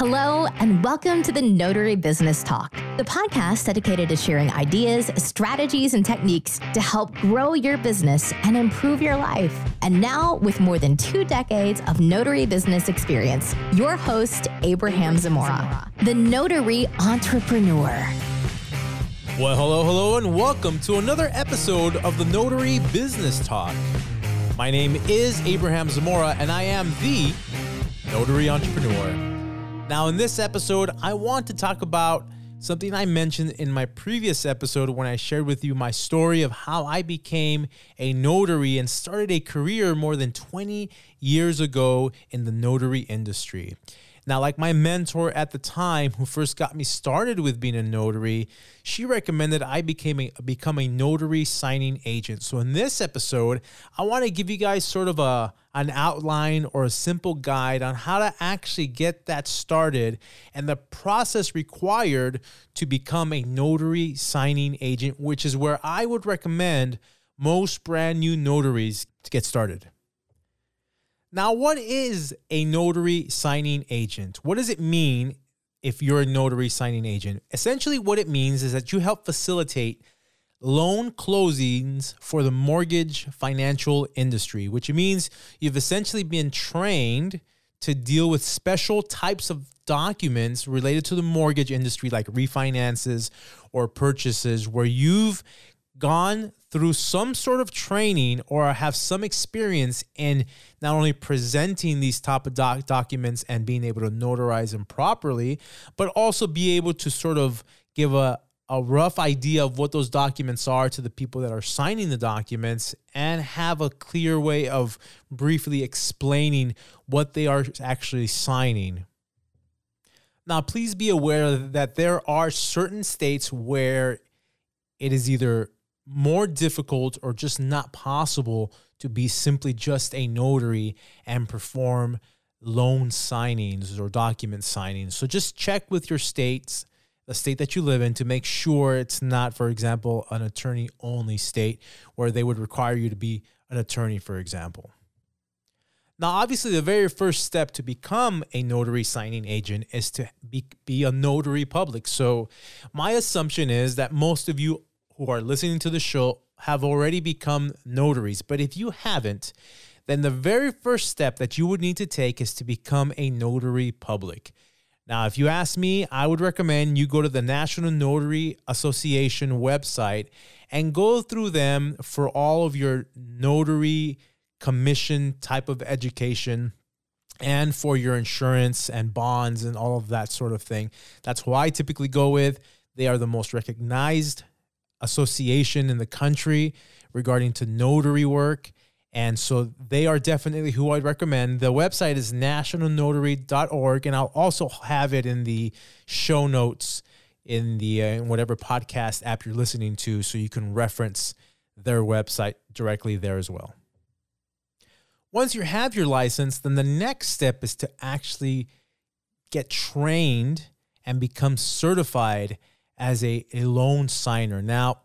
Hello, and welcome to the Notary Business Talk, the podcast dedicated to sharing ideas, strategies, and techniques to help grow your business and improve your life. And now, with more than two decades of notary business experience, your host, Abraham Zamora, the notary entrepreneur. Well, hello, hello, and welcome to another episode of the Notary Business Talk. My name is Abraham Zamora, and I am the Notary Entrepreneur. Now, in this episode, I want to talk about something I mentioned in my previous episode when I shared with you my story of how I became a notary and started a career more than 20 years ago in the notary industry. Now, like my mentor at the time, who first got me started with being a notary, she recommended I became a, become a notary signing agent. So, in this episode, I want to give you guys sort of a an outline or a simple guide on how to actually get that started and the process required to become a notary signing agent, which is where I would recommend most brand new notaries to get started. Now, what is a notary signing agent? What does it mean if you're a notary signing agent? Essentially, what it means is that you help facilitate loan closings for the mortgage financial industry, which means you've essentially been trained to deal with special types of documents related to the mortgage industry, like refinances or purchases, where you've gone through some sort of training or have some experience in not only presenting these type of doc- documents and being able to notarize them properly, but also be able to sort of give a, a rough idea of what those documents are to the people that are signing the documents and have a clear way of briefly explaining what they are actually signing. Now, please be aware that there are certain states where it is either more difficult or just not possible to be simply just a notary and perform loan signings or document signings. So just check with your states, the state that you live in, to make sure it's not, for example, an attorney only state where they would require you to be an attorney, for example. Now, obviously, the very first step to become a notary signing agent is to be, be a notary public. So, my assumption is that most of you who are listening to the show have already become notaries. But if you haven't, then the very first step that you would need to take is to become a notary public. Now, if you ask me, I would recommend you go to the National Notary Association website and go through them for all of your notary commission type of education and for your insurance and bonds and all of that sort of thing. That's who I typically go with. They are the most recognized association in the country regarding to notary work. And so they are definitely who I'd recommend. The website is nationalnotary.org, and I'll also have it in the show notes in the uh, whatever podcast app you're listening to, so you can reference their website directly there as well. Once you have your license, then the next step is to actually get trained and become certified as a, a loan signer. Now,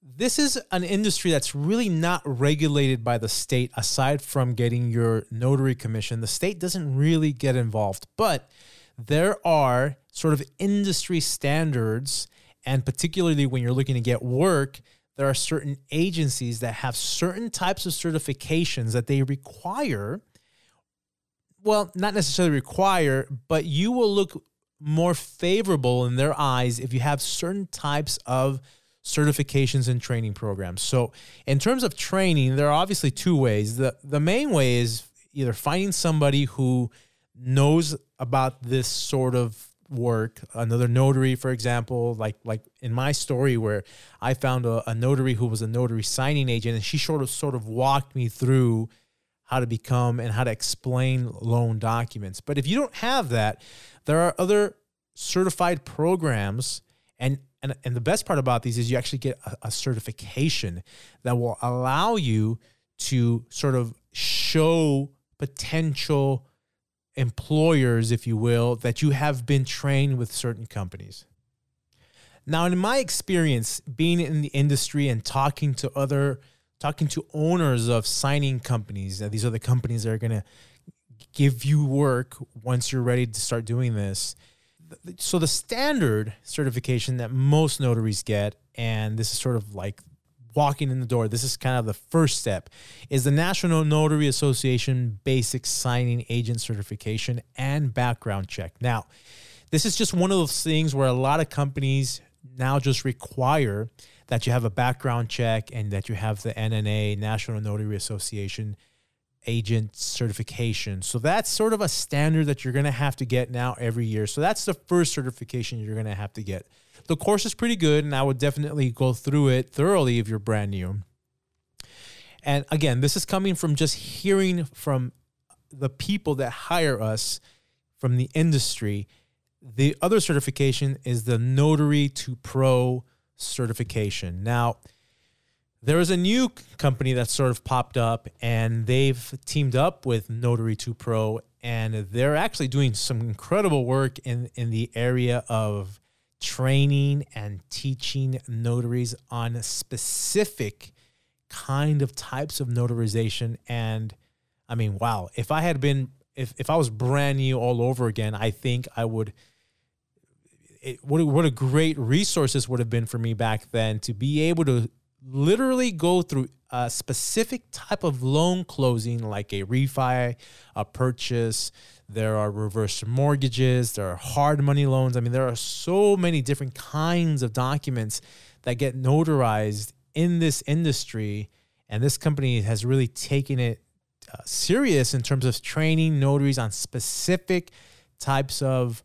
this is an industry that's really not regulated by the state aside from getting your notary commission. The state doesn't really get involved, but there are sort of industry standards. And particularly when you're looking to get work, there are certain agencies that have certain types of certifications that they require. Well, not necessarily require, but you will look more favorable in their eyes if you have certain types of certifications and training programs. So, in terms of training, there are obviously two ways. The the main way is either finding somebody who knows about this sort of work, another notary, for example, like like in my story where I found a, a notary who was a notary signing agent, and she sort of sort of walked me through how to become and how to explain loan documents. But if you don't have that, there are other certified programs and and, and the best part about these is you actually get a, a certification that will allow you to sort of show potential employers, if you will, that you have been trained with certain companies. Now, in my experience, being in the industry and talking to other, talking to owners of signing companies, these are the companies that are going to give you work once you're ready to start doing this. So the standard certification that most notaries get, and this is sort of like walking in the door, this is kind of the first step, is the National Notary Association Basic Signing Agent Certification and Background Check. Now, this is just one of those things where a lot of companies now just require that you have a background check and that you have the NNA, National Notary Association agent certification. So that's sort of a standard that you're going to have to get now every year. So that's the first certification you're going to have to get. The course is pretty good, and I would definitely go through it thoroughly if you're brand new. And again, this is coming from just hearing from the people that hire us from the industry. The other certification is the Notary 2 Pro certification. Now, there is a new company that sort of popped up and they've teamed up with Notary 2 Pro and they're actually doing some incredible work in, in the area of training and teaching notaries on specific kind of types of notarization and I mean wow if I had been if, if I was brand new all over again I think I would it, what, what a great resource this would have been for me back then to be able to literally go through a specific type of loan closing like a refi, a purchase. There are reverse mortgages, there are hard money loans. I mean, there are so many different kinds of documents that get notarized in this industry. And this company has really taken it uh, serious in terms of training notaries on specific types of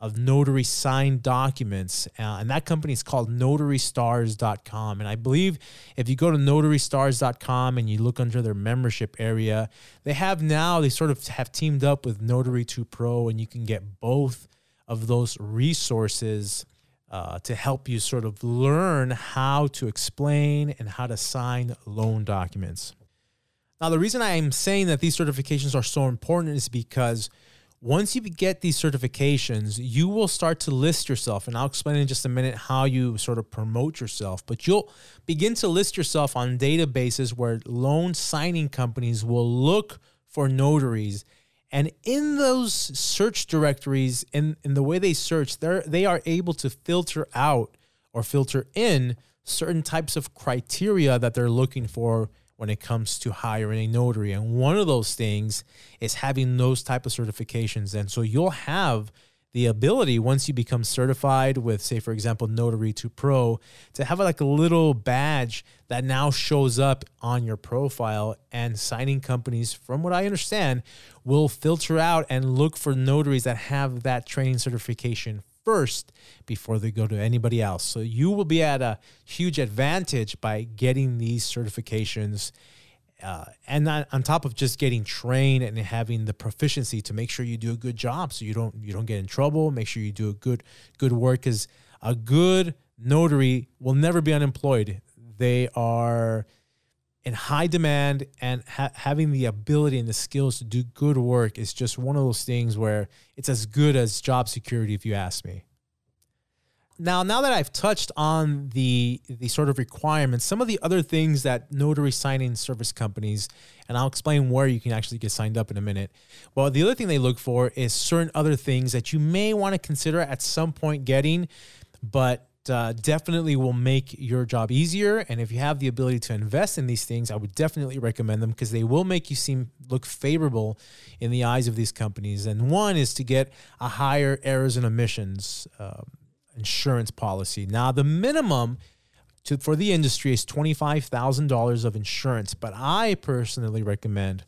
of notary signed documents. Uh, and that company is called notarystars.com. And I believe if you go to notarystars.com and you look under their membership area, they have now, they sort of have teamed up with Notary 2 Pro, and you can get both of those resources. Uh, to help you sort of learn how to explain and how to sign loan documents. Now, the reason I am saying that these certifications are so important is because once you get these certifications, you will start to list yourself. And I'll explain in just a minute how you sort of promote yourself. But you'll begin to list yourself on databases where loan signing companies will look for notaries. And in those search directories, in, in the way they search, they they are able to filter out or filter in certain types of criteria that they're looking for when it comes to hiring a notary. And one of those things is having those type of certifications. And so you'll have the ability once you become certified with say for example notary 2 pro to have like a little badge that now shows up on your profile and signing companies from what i understand will filter out and look for notaries that have that training certification first before they go to anybody else. So you will be at a huge advantage by getting these certifications. Uh, and on, on top of just getting trained and having the proficiency to make sure you do a good job, so you don't you don't get in trouble. Make sure you do a good good work, because a good notary will never be unemployed. They are in high demand and ha- having the ability and the skills to do good work is just one of those things where it's as good as job security if you ask me. Now now that i've touched on the the sort of requirements some of the other things that notary signing service companies and i'll explain where you can actually get signed up in a minute. Well the other thing they look for is certain other things that you may want to consider at some point getting but uh, definitely will make your job easier. And if you have the ability to invest in these things, I would definitely recommend them because they will make you seem look favorable in the eyes of these companies. And one is to get a higher errors and omissions uh, insurance policy. Now, the minimum to, for the industry is $25,000 of insurance, but I personally recommend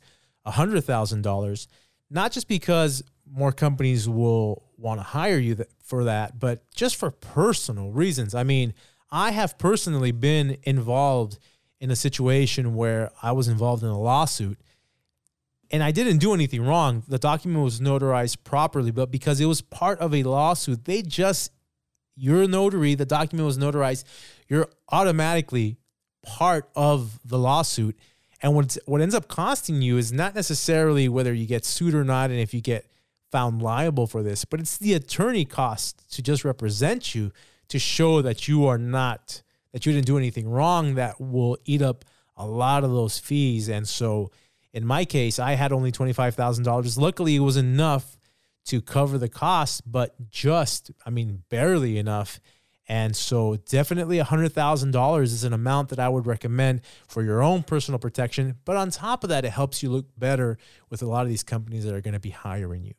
$100,000, not just because more companies will want to hire you for that, but just for personal reasons. I mean, I have personally been involved in a situation where I was involved in a lawsuit and I didn't do anything wrong. The document was notarized properly, but because it was part of a lawsuit, they just, you're a notary, the document was notarized, you're automatically part of the lawsuit. And what, what ends up costing you is not necessarily whether you get sued or not, and if you get found liable for this, but it's the attorney cost to just represent you to show that you are not, that you didn't do anything wrong that will eat up a lot of those fees. And so In my case, I had only $25,000. Luckily, it was enough to cover the cost, but just, I mean, barely enough. And so, definitely $100,000 is an amount that I would recommend for your own personal protection. But on top of that, it helps you look better with a lot of these companies that are going to be hiring you.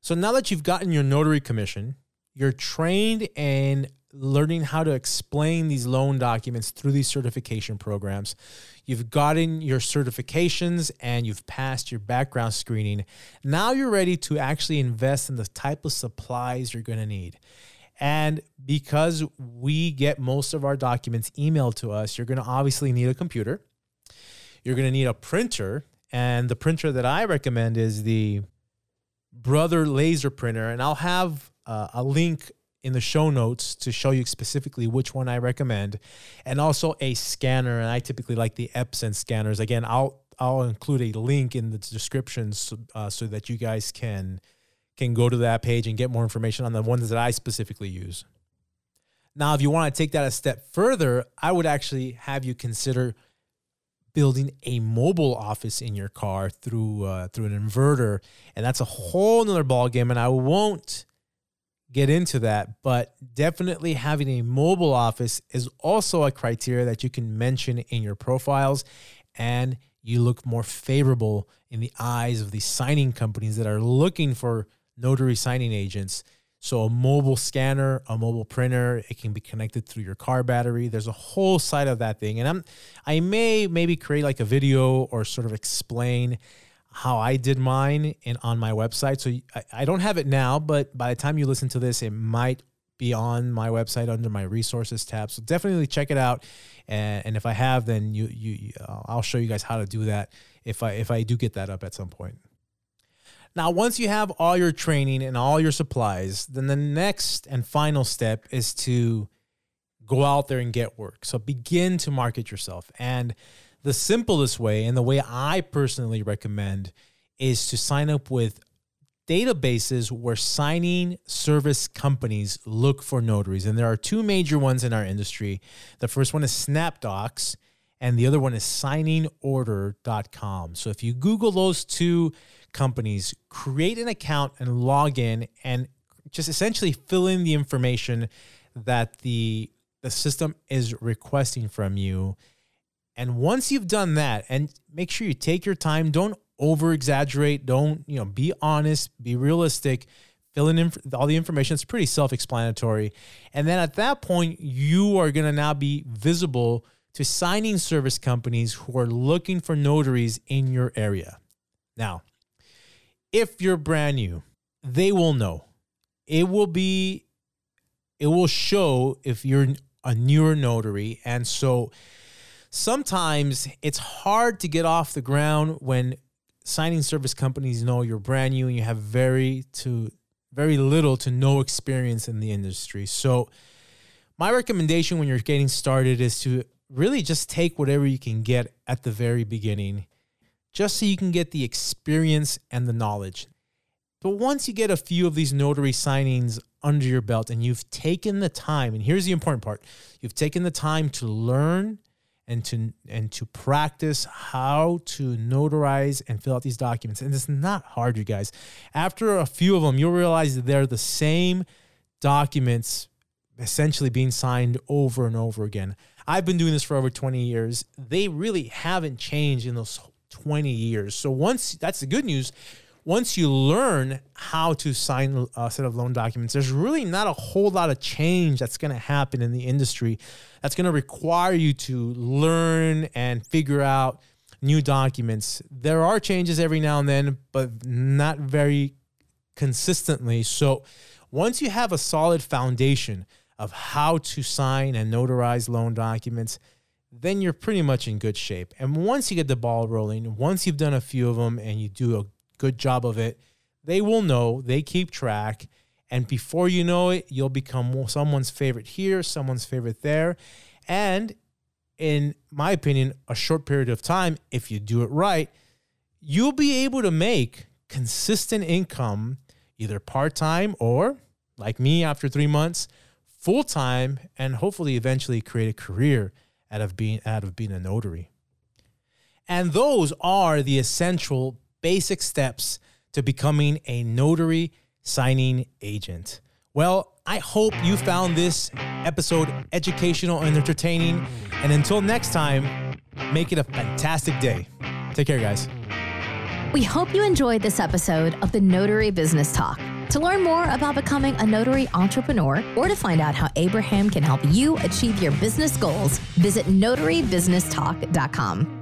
So, now that you've gotten your notary commission, you're trained in learning how to explain these loan documents through these certification programs. You've gotten your certifications and you've passed your background screening. Now you're ready to actually invest in the type of supplies you're going to need. And because we get most of our documents emailed to us, you're going to obviously need a computer. You're going to need a printer. And the printer that I recommend is the Brother laser printer. And I'll have uh, a link in the show notes to show you specifically which one I recommend, and also a scanner. And I typically like the Epson scanners. Again, I'll I'll include a link in the description so, uh, so that you guys can can go to that page and get more information on the ones that I specifically use. Now, if you want to take that a step further, I would actually have you consider building a mobile office in your car through uh, through an inverter, and that's a whole nother ballgame. And I won't get into that, but definitely having a mobile office is also a criteria that you can mention in your profiles and you look more favorable in the eyes of the signing companies that are looking for notary signing agents. So a mobile scanner, a mobile printer, it can be connected through your car battery. There's a whole side of that thing. And I'm I may maybe create like a video or sort of explain how I did mine in on my website. So I, I don't have it now, but by the time you listen to this, it might be on my website under my resources tab. So definitely check it out. And, and if I have, then you, you, uh, I'll show you guys how to do that if I, if I do get that up at some point. Now, once you have all your training and all your supplies, then the next and final step is to go out there and get work. So begin to market yourself. And the simplest way and the way I personally recommend is to sign up with databases where signing service companies look for notaries. And there are two major ones in our industry. The first one is SnapDocs, and the other one is signingorder.com. So if you Google those two companies, create an account and log in and just essentially fill in the information that the the system is requesting from you and once you've done that, and make sure you take your time, don't over exaggerate, don't, you know, be honest, be realistic, fill in inf- all the information. It's pretty self explanatory. And then at that point, you are going to now be visible to signing service companies who are looking for notaries in your area. Now, if you're brand new, they will know. It will be, it will show if you're a newer notary. And so, sometimes it's hard to get off the ground when signing service companies know you're brand new and you have very to very little to no experience in the industry. So my recommendation when you're getting started is to really just take whatever you can get at the very beginning just so you can get the experience and the knowledge. But once you get a few of these notary signings under your belt and you've taken the time, and here's the important part you've taken the time to learn and to and to practice how to notarize and fill out these documents. And it's not hard, you guys. After a few of them, you'll realize that they're the same documents essentially being signed over and over again. I've been doing this for over 20 years. They really haven't changed in those 20 years. So once that's the good news, once you learn how to sign a set of loan documents, there's really not a whole lot of change that's going to happen in the industry that's going to require you to learn and figure out new documents. There are changes every now and then, but not very consistently. So once you have a solid foundation of how to sign and notarize loan documents, then you're pretty much in good shape. And once you get the ball rolling, once you've done a few of them and you do a good job of it, they will know, they keep track. And before you know it, you'll become someone's favorite here, someone's favorite there. And in my opinion, a short period of time, if you do it right, you'll be able to make consistent income, either part time or, like me, after three months, full time, and hopefully eventually create a career out of being out of being a notary. And those are the essential basic steps to becoming a notary signing agent. Well, I hope you found this episode educational and entertaining. And until next time, make it a fantastic day. Take care, guys. We hope you enjoyed this episode of the Notary Business Talk. To learn more about becoming a notary entrepreneur or to find out how Abraham can help you achieve your business goals, visit notarybusinesstalk.com.